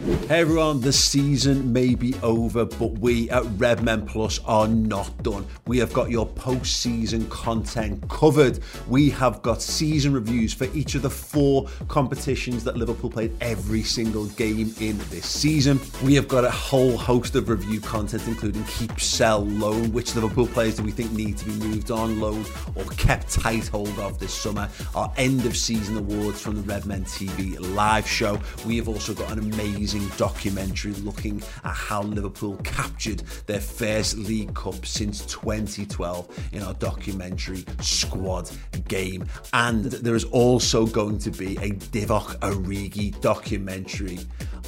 Hey everyone, the season may be over, but we at Redmen Plus are not done. We have got your post-season content covered. We have got season reviews for each of the four competitions that Liverpool played every single game in this season. We have got a whole host of review content, including keep, sell, loan, which Liverpool players do we think need to be moved on, loan, or kept tight hold of this summer. Our end of season awards from the Redmen TV live show. We have also got an amazing documentary looking at how Liverpool captured their first League Cup since 2012 in our documentary Squad Game. And there is also going to be a Divock Origi documentary.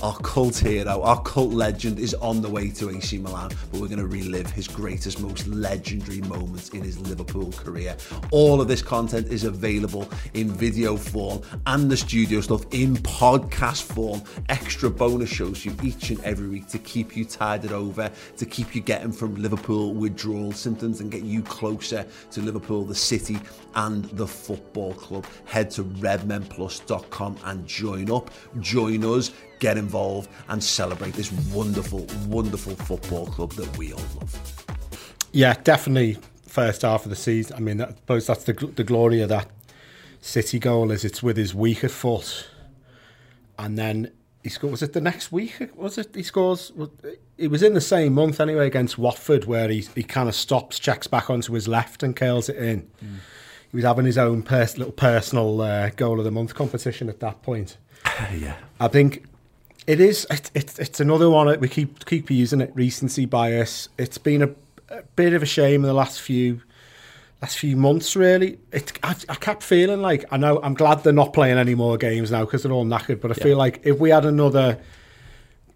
Our cult hero, our cult legend is on the way to AC Milan, but we're going to relive his greatest, most legendary moments in his Liverpool career. All of this content is available in video form and the studio stuff in podcast form. Extra bonus shows you each and every week to keep you tided over, to keep you getting from Liverpool withdrawal symptoms and get you closer to Liverpool, the city, and the football club. Head to redmenplus.com and join up, join us, get involved, and celebrate this wonderful, wonderful football club that we all love. Yeah, definitely. First half of the season. I mean, I suppose that's the the glory of that City goal is it's with his weaker foot, and then he scores. Was it the next week? Was it he scores? It was in the same month anyway against Watford, where he he kind of stops, checks back onto his left, and curls it in. Mm. He was having his own pers- little personal uh, goal of the month competition at that point. yeah, I think it is. It, it, it's another one. We keep keep using it. Recency bias. It's been a, a bit of a shame in the last few last few months. Really, it. I, I, kept feeling like I know. I'm glad they're not playing any more games now because they're all knackered. But I yeah. feel like if we had another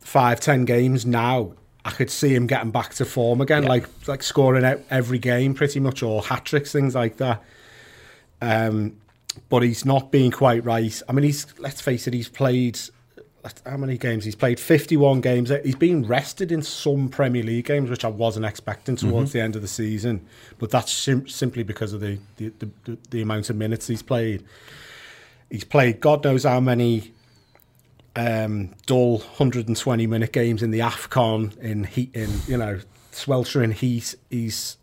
five, ten games now, I could see him getting back to form again, yeah. like like scoring out every game pretty much, or hat tricks, things like that. Um, but he's not being quite right. I mean, he's let's face it, he's played how many games he's played. 51 games. He's been rested in some premier league games which i wasn't expecting towards mm-hmm. the end of the season. But that's sim- simply because of the, the, the, the, amount of minutes he's played. He's played god knows how many um, dull 120 minute games in the afcon in heat in you know sweltering heat. He's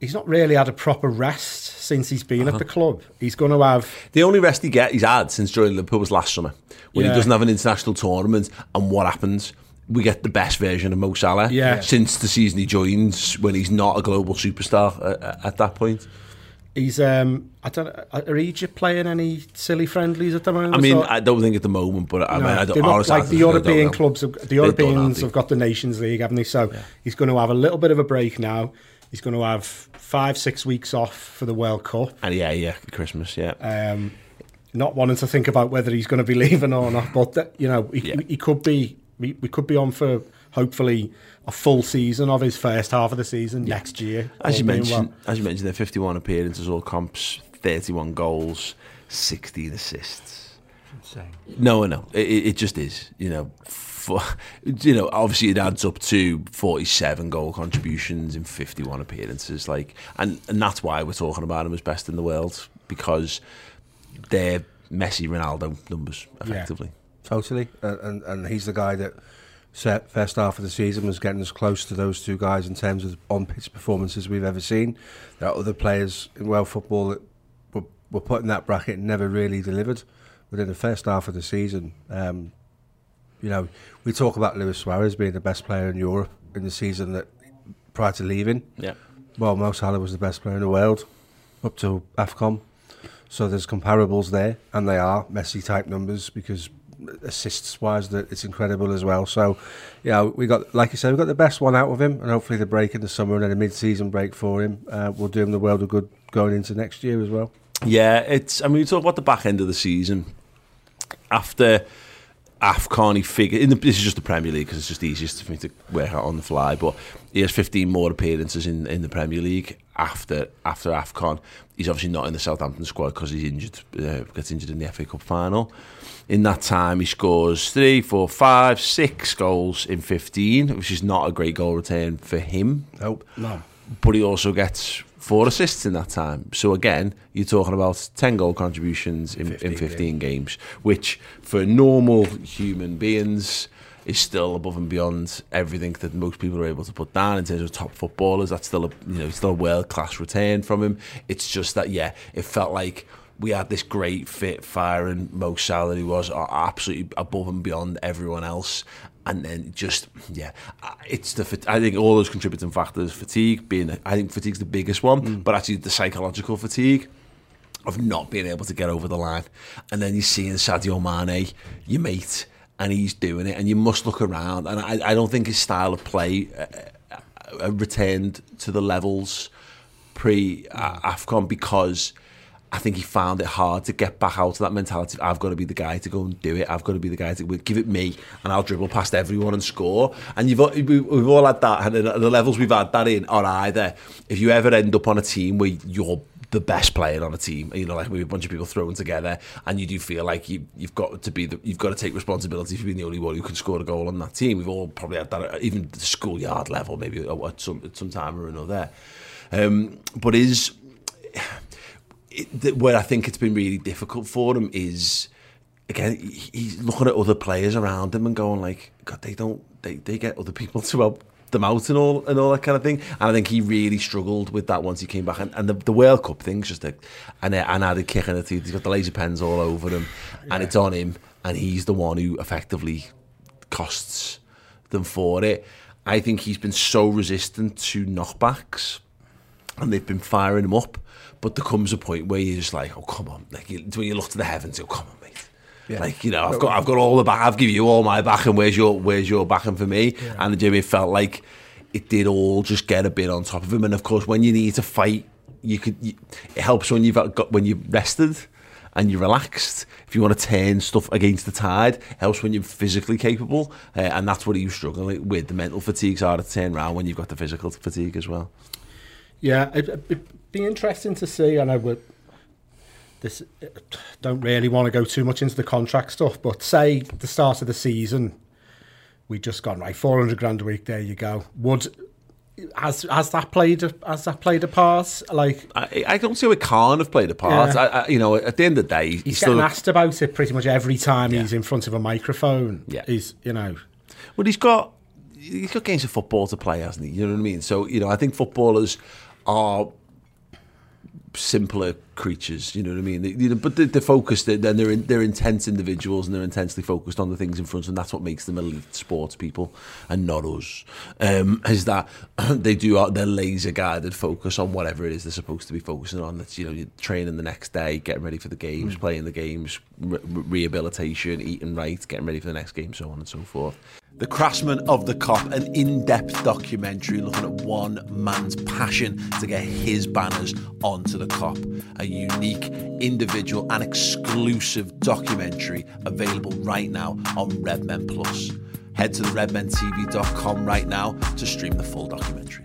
he's not really had a proper rest since he's been uh-huh. at the club. He's going to have the only rest he get he's had since joining Liverpool was last summer when yeah. he doesn't have an international tournament. And what happens? We get the best version of Mo Salah yeah. since the season he joins when he's not a global superstar at, at that point. He's um I don't are Egypt playing any silly friendlies at the moment? I mean, I don't think at the moment, but I no, mean, I don't, honestly, like the European clubs, have, the Europeans have got the Nations League, haven't they? So yeah. he's going to have a little bit of a break now. He's going to have five, six weeks off for the World Cup. And yeah, yeah, Christmas, yeah. Um, not wanting to think about whether he's going to be leaving or not, but that, you know, he, yeah. he could be. We, we could be on for hopefully a full season of his first half of the season yeah. next year. As you mentioned, well. as you mentioned, there 51 appearances, all comps, 31 goals, 16 assists. Insane. No, no, it, it just is. You know, for, you know, obviously it adds up to 47 goal contributions in 51 appearances. Like, and, and that's why we're talking about him as best in the world because they're Messi, Ronaldo numbers, effectively. Yeah, totally. And, and, and he's the guy that first half of the season was getting as close to those two guys in terms of on-pitch performances we've ever seen. There are other players in world football that were, were put in that bracket and never really delivered within the first half of the season. Um, you know, we talk about Luis Suarez being the best player in Europe in the season that prior to leaving. Yeah. Well, Mo Salah was the best player in the world up to AFCON. So there's comparables there, and they are Messi type numbers because assists wise that it's incredible as well. So, yeah, we got like you said, we got the best one out of him, and hopefully the break in the summer and then a mid-season break for him uh, will do him the world of good going into next year as well. Yeah, it's. I mean, we talk about the back end of the season after AFCON. figure. figured. The, this is just the Premier League because it's just easiest for me to work out on the fly. But he has 15 more appearances in in the Premier League after after AFCON. He's obviously not in the Southampton squad because he's injured. Uh, gets injured in the FA Cup final. In that time, he scores three, four, five, six goals in 15, which is not a great goal return for him. Nope. No. But he also gets four assists in that time. So again, you're talking about 10 goal contributions in 15, in 15 games, which for normal human beings is still above and beyond everything that most people are able to put down in terms of top footballers. That's still a you know still a world class return from him. It's just that yeah, it felt like we had this great fit firing Mo Salah who was absolutely above and beyond everyone else and then just yeah it's the I think all those contributing factors fatigue being I think fatigue's the biggest one mm. but actually the psychological fatigue of not being able to get over the line and then you're seeing Sadio Mane your mate and he's doing it and you must look around and I, I don't think his style of play uh, uh, returned to the levels pre uh, AFCON because I think he found it hard to get back out of that mentality. I've got to be the guy to go and do it. I've got to be the guy to give it me, and I'll dribble past everyone and score. And you've we've all had that, and the levels we've had that in are either if you ever end up on a team where you're the best player on a team, you know, like with a bunch of people thrown together, and you do feel like you, you've got to be the, you've got to take responsibility for being the only one who can score a goal on that team. We've all probably had that, even the schoolyard level, maybe at some at some time or another. Um, but is where I think it's been really difficult for him is again he's looking at other players around him and going like, God, they don't they, they get other people to help them out and all and all that kind of thing. And I think he really struggled with that once he came back. And, and the, the World Cup thing's just a, an, an added kick in the teeth. He's got the laser pens all over him, yeah. and it's on him, and he's the one who effectively costs them for it. I think he's been so resistant to knockbacks, and they've been firing him up but there comes a point where you're just like, oh come on, like you, when you look to the heavens, oh come on, mate. Yeah. Like you know, I've got I've got all the back. I've given you all my back, and where's your where's your backing for me? Yeah. And Jimmy felt like it did all just get a bit on top of him. And of course, when you need to fight, you could. You, it helps when you've got when you've rested and you're relaxed. If you want to turn stuff against the tide, helps when you're physically capable, uh, and that's what he was struggling with. The mental fatigue's hard to turn around when you've got the physical fatigue as well. Yeah, it, would be interesting to see. I know we this don't really want to go too much into the contract stuff, but say the start of the season, we just gone right four hundred grand a week. There you go. Would has has that played a, has that played a part? Like I, I don't see how it can't have played a part. Yeah. I, I, you know, at the end of the day, he's, he's getting asked about it pretty much every time yeah. he's in front of a microphone. Yeah, he's you know, well, he's got he's got games of football to play, hasn't he? You know what I mean? So you know, I think footballers are simpler creatures. You know what I mean? They, you know, but they're, they're focused. They're, they're in, they're intense individuals, and they're intensely focused on the things in front, and that's what makes them elite sports people, and not us. Um, is that they do uh, their laser guided focus on whatever it is they're supposed to be focusing on. That's you know, you're training the next day, getting ready for the games, mm. playing the games, re- rehabilitation, eating right, getting ready for the next game, so on and so forth. The Craftsman of the Kop, an in depth documentary looking at one man's passion to get his banners onto the Kop. A unique, individual, and exclusive documentary available right now on Redmen Plus. Head to the redmentv.com right now to stream the full documentary.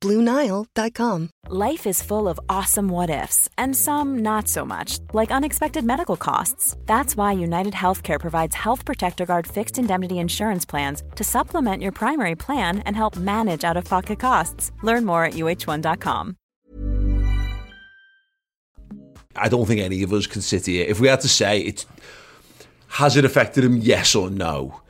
BlueNile.com. Life is full of awesome what ifs, and some not so much, like unexpected medical costs. That's why United Healthcare provides Health Protector Guard fixed indemnity insurance plans to supplement your primary plan and help manage out of pocket costs. Learn more at uh1.com. I don't think any of us can sit here. If we had to say it, has it affected him? Yes or no?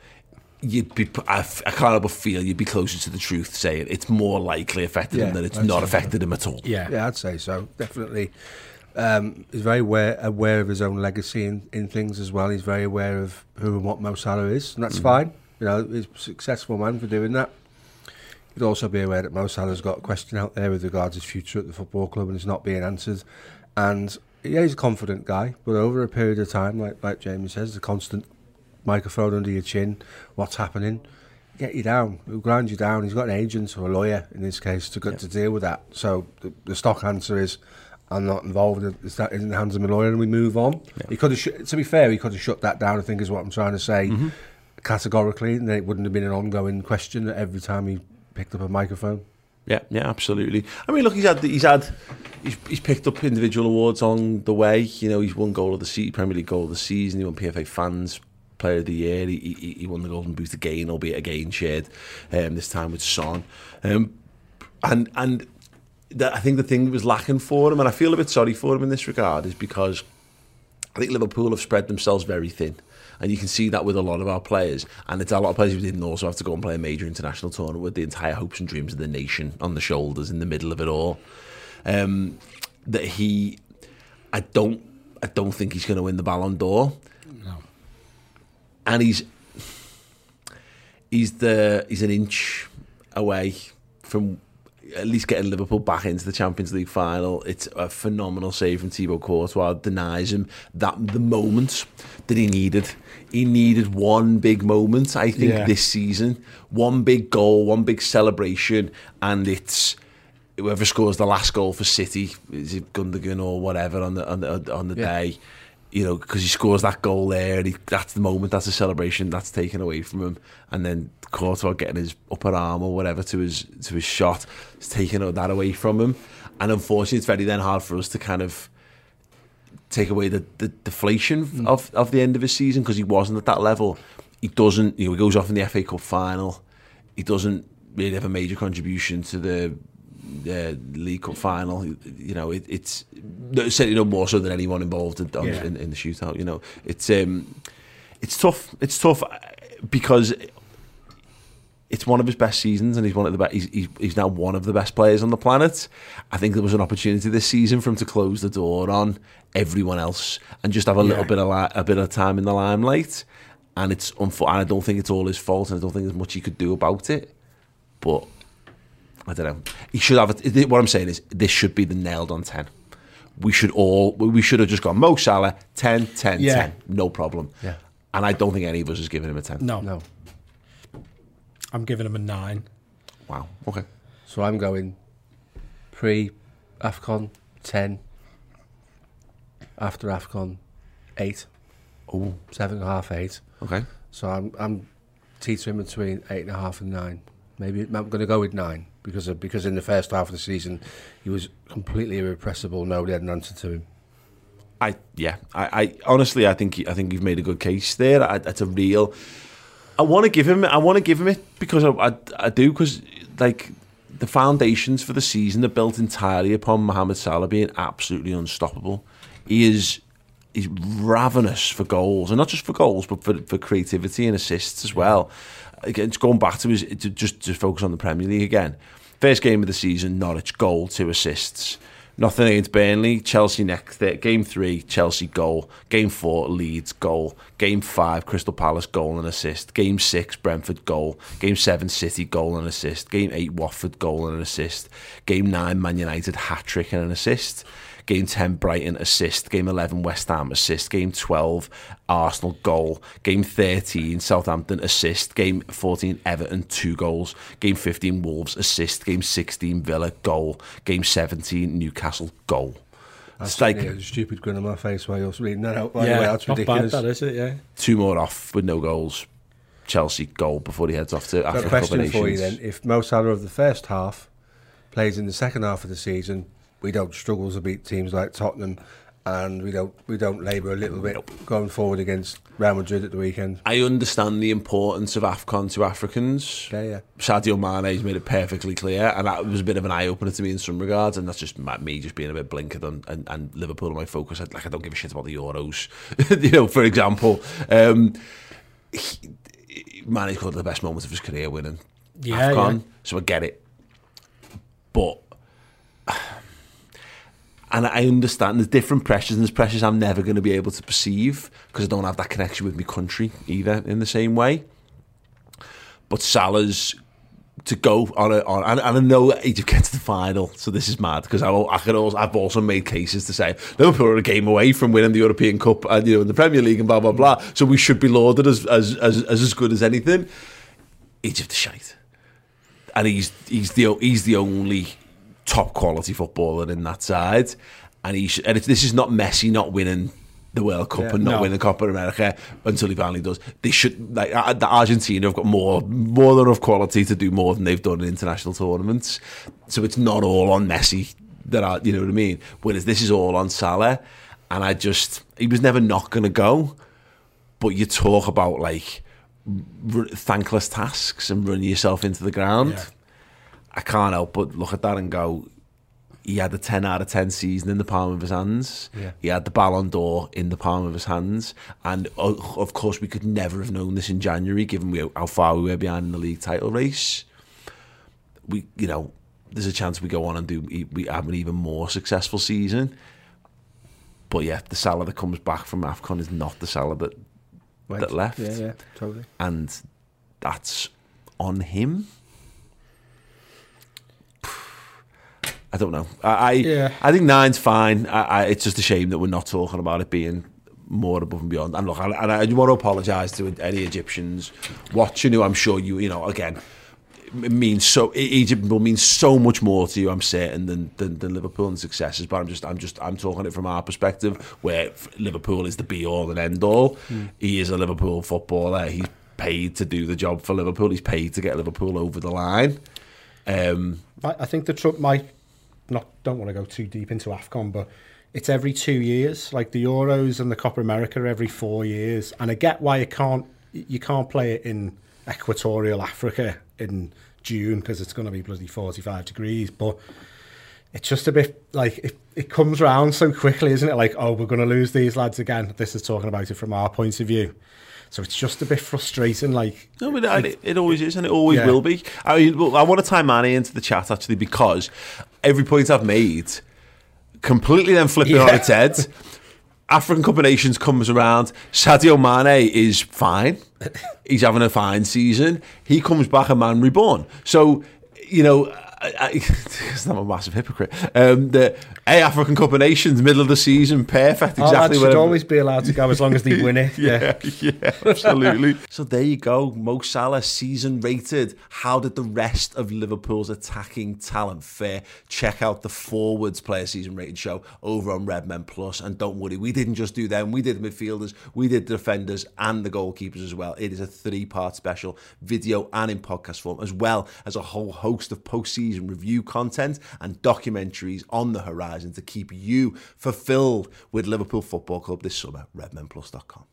You'd be. I, I can't but feel you'd be closer to the truth saying it's more likely affected Yeah, him than it's I'd not say affected him at all. Yeah. Yeah, I'd say so. Definitely. Um, he's very aware, aware of his own legacy in, in things as well. He's very aware of who and what Mo Salah is, and that's fine. You know, he's a successful man for doing that. He'd also be aware that Mo Salah's got a question out there with regards to his future at the football club and it's not being answered. And yeah, he's a confident guy, but over a period of time, like like Jamie says, the constant microphone under your chin, what's happening, get you down, it'll grind you down. He's got an agent or a lawyer in this case to to deal with that. So the, the stock answer is. I'm not involved. It's that in the hands of my lawyer, and we move on. He could have, sh- to be fair, he could have shut that down. I think is what I'm trying to say, mm-hmm. categorically, and then it wouldn't have been an ongoing question every time he picked up a microphone. Yeah, yeah, absolutely. I mean, look, he's had he's had he's, he's picked up individual awards on the way. You know, he's won goal of the season, Premier League goal of the season. He won PFA Fans Player of the Year. He, he, he won the Golden Boot again, albeit again shared um, this time with Son. Um, and and that, I think the thing that was lacking for him, and I feel a bit sorry for him in this regard, is because I think Liverpool have spread themselves very thin. And you can see that with a lot of our players. And it's a lot of players who didn't also have to go and play a major international tournament with the entire hopes and dreams of the nation on the shoulders in the middle of it all. Um, that he, I don't, I don't think he's going to win the Ballon d'Or. No. And he's, he's the, he's an inch away from at least getting Liverpool back into the Champions League final. It's a phenomenal save from Thibaut Courtois. Denies him that the moment that he needed. He needed one big moment, I think, Yeah. this season. One big goal, one big celebration, and it's whoever scores the last goal for City, is it Gundogan or whatever on the on the, on the Yeah. day. You know, because he scores that goal there, and he, that's the moment, that's a celebration, that's taken away from him, and then Courtois getting his upper arm or whatever to his to his shot, is taking that away from him, and unfortunately, it's very then hard for us to kind of take away the, the deflation mm. of, of the end of his season because he wasn't at that level. He doesn't, you know, he goes off in the FA Cup final. He doesn't really have a major contribution to the uh, League Cup final. You know, it, it's certainly no more so than anyone involved in, Yeah. in, in the shootout. You know, it's um, it's tough. It's tough because it's one of his best seasons, and he's one of the best. He's, he's, he's now one of the best players on the planet. I think there was an opportunity this season for him to close the door on everyone else and just have a little bit of li- a bit of time in the limelight. And it's unfo- and I don't think it's all his fault, and I don't think there's much he could do about it. But I don't know. He should have. it- What I'm saying is, this should be the nailed on ten. We should all. We should have just gone Mo Salah 10, 10, Yeah. 10. No problem. Yeah. And I don't think any of us has given him a ten. No. No. I'm giving him a nine. Wow. Okay. So I'm going pre AFCON 10, after AFCON 8, Oh. seven and a half, eight. Okay. So I'm I'm teetering between eight and a half and nine. Maybe I'm going to go with nine because of, because in the first half of the season he was completely irrepressible. Nobody had an answer to him. I yeah, I, I honestly I think I think you've made a good case there. It's a real. I want to give him. I want to give him it because I I, I do because like the foundations for the season are built entirely upon Mohamed Salah being absolutely unstoppable. He is he's ravenous for goals, and not just for goals, but for, for creativity and assists as well. Again, going back to his to just to focus on the Premier League again. First game of the season, Norwich goal, two assists. Nothing against Burnley. Chelsea next. Uh, game three, Chelsea goal. Game four, Leeds goal. Game five, Crystal Palace goal and assist. Game six, Brentford goal. Game seven, City goal and assist. Game eight, Watford goal and an assist. Game nine, Man United hat trick and an assist. Game 10, Brighton assist. Game 11, West Ham assist. Game 12, Arsenal goal. Game 13, Southampton assist. Game 14, Everton two goals. Game 15, Wolves assist. Game 16, Villa goal. Game 17, Newcastle goal. It's like a stupid grin on my face while you're reading that out. By yeah, the way, that's not ridiculous. bad, that is it? Yeah. Two more off with no goals. Chelsea goal before he heads off to Got a Africa question for you then: If Mo Salah of the first half plays in the second half of the season, we don't struggle to beat teams like Tottenham, and we don't we don't labour a little bit going forward against Real Madrid at the weekend. I understand the importance of AFCON to Africans. Yeah, yeah. Sadio Mane's made it perfectly clear, and that was a bit of an eye opener to me in some regards. And that's just me just being a bit blinkered on and, and Liverpool are my focus. I, like I don't give a shit about the Euros, you know. For example, um, he, Mane's got the best moments of his career winning Yeah, AFCON, yeah. so I get it. But and I understand there's different pressures, and there's pressures I'm never going to be able to perceive because I don't have that connection with my country either in the same way. But Salah's to go on a on, and, and I know Egypt gets to the final, so this is mad because I, I could also I've also made cases to say Liverpool are a game away from winning the European Cup and you know in the Premier League and blah blah blah. So we should be lauded as as as, as, as good as anything. Egypt is shite, and he's he's the he's the only top quality footballer in that side, and he's and it's, this is not Messi not winning the World Cup Yeah, and not no. winning the Copa America until he finally does. They should like uh, the Argentina have got more more than enough quality to do more than they've done in international tournaments. So it's not all on Messi that I, you know what I mean. Whereas this is all on Salah, and I just he was never not going to go. But you talk about like r- thankless tasks and running yourself into the ground. Yeah. I can't help but look at that and go, he had a 10 out of 10 season in the palm of his hands. Yeah. He had the Ballon d'Or in the palm of his hands. And of course, we could never have known this in January, given we, how far we were behind in the league title race. We, you know, there's a chance we go on and do we have an even more successful season. But yeah, the Salah that comes back from AFCON is not the Salah that, Went. that left. Yeah, yeah, totally. And that's on him. I don't know. I I, Yeah. I think nine's fine. I, I, it's just a shame that we're not talking about it being more above and beyond. And look, I, and I want to apologise to any Egyptians watching who I'm sure you, you know, again, it means so Egypt will mean so much more to you, I'm certain, than, than than Liverpool and successes. But I'm just I'm just I'm talking it from our perspective, where Liverpool is the be all and end all. He is a Liverpool footballer. He's paid to do the job for Liverpool. He's paid to get Liverpool over the line. Um, I, I think the Trump might not don't want to go too deep into Afcon, but it's every two years. Like the Euros and the Copa America every four years, and I get why you can't you can't play it in equatorial Africa in June because it's going to be bloody forty five degrees, but. It's just a bit like it, it comes round so quickly, isn't it? Like, oh, we're going to lose these lads again. This is talking about it from our point of view. So it's just a bit frustrating. Like, No, but it, it always is, and it always Yeah. will be. I mean, I want to tie Mane into the chat actually because every point I've made, completely then flipping on Yeah. its head. African Cup of Nations comes around. Sadio Mane is fine. He's having a fine season. He comes back a man reborn. So, you know, I, I, I'm a massive hypocrite. Um, the a African Cup of Nations, middle of the season, perfect. oh, lads Exactly. should where- always be allowed to go as long as they win it. yeah, yeah, absolutely. so there you go. Mo Salah season rated. How did the rest of Liverpool's attacking talent fare? Check out the forwards player season rated show over on Redmen Plus. And don't worry, we didn't just do them. We did the midfielders, we did the defenders, and the goalkeepers as well. It is a three-part special, video and in podcast form, as well as a whole host of post-season season review content and documentaries on the horizon to keep you fulfilled with Liverpool Football Club this summer. RedmenPlus.com.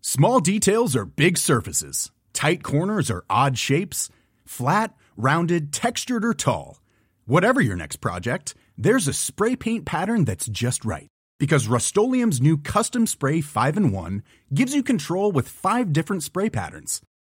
Small details are big surfaces, tight corners are odd shapes, flat, rounded, textured, or tall. Whatever your next project, there's a spray paint pattern that's just right. Because Rust new Custom Spray 5 in 1 gives you control with five different spray patterns.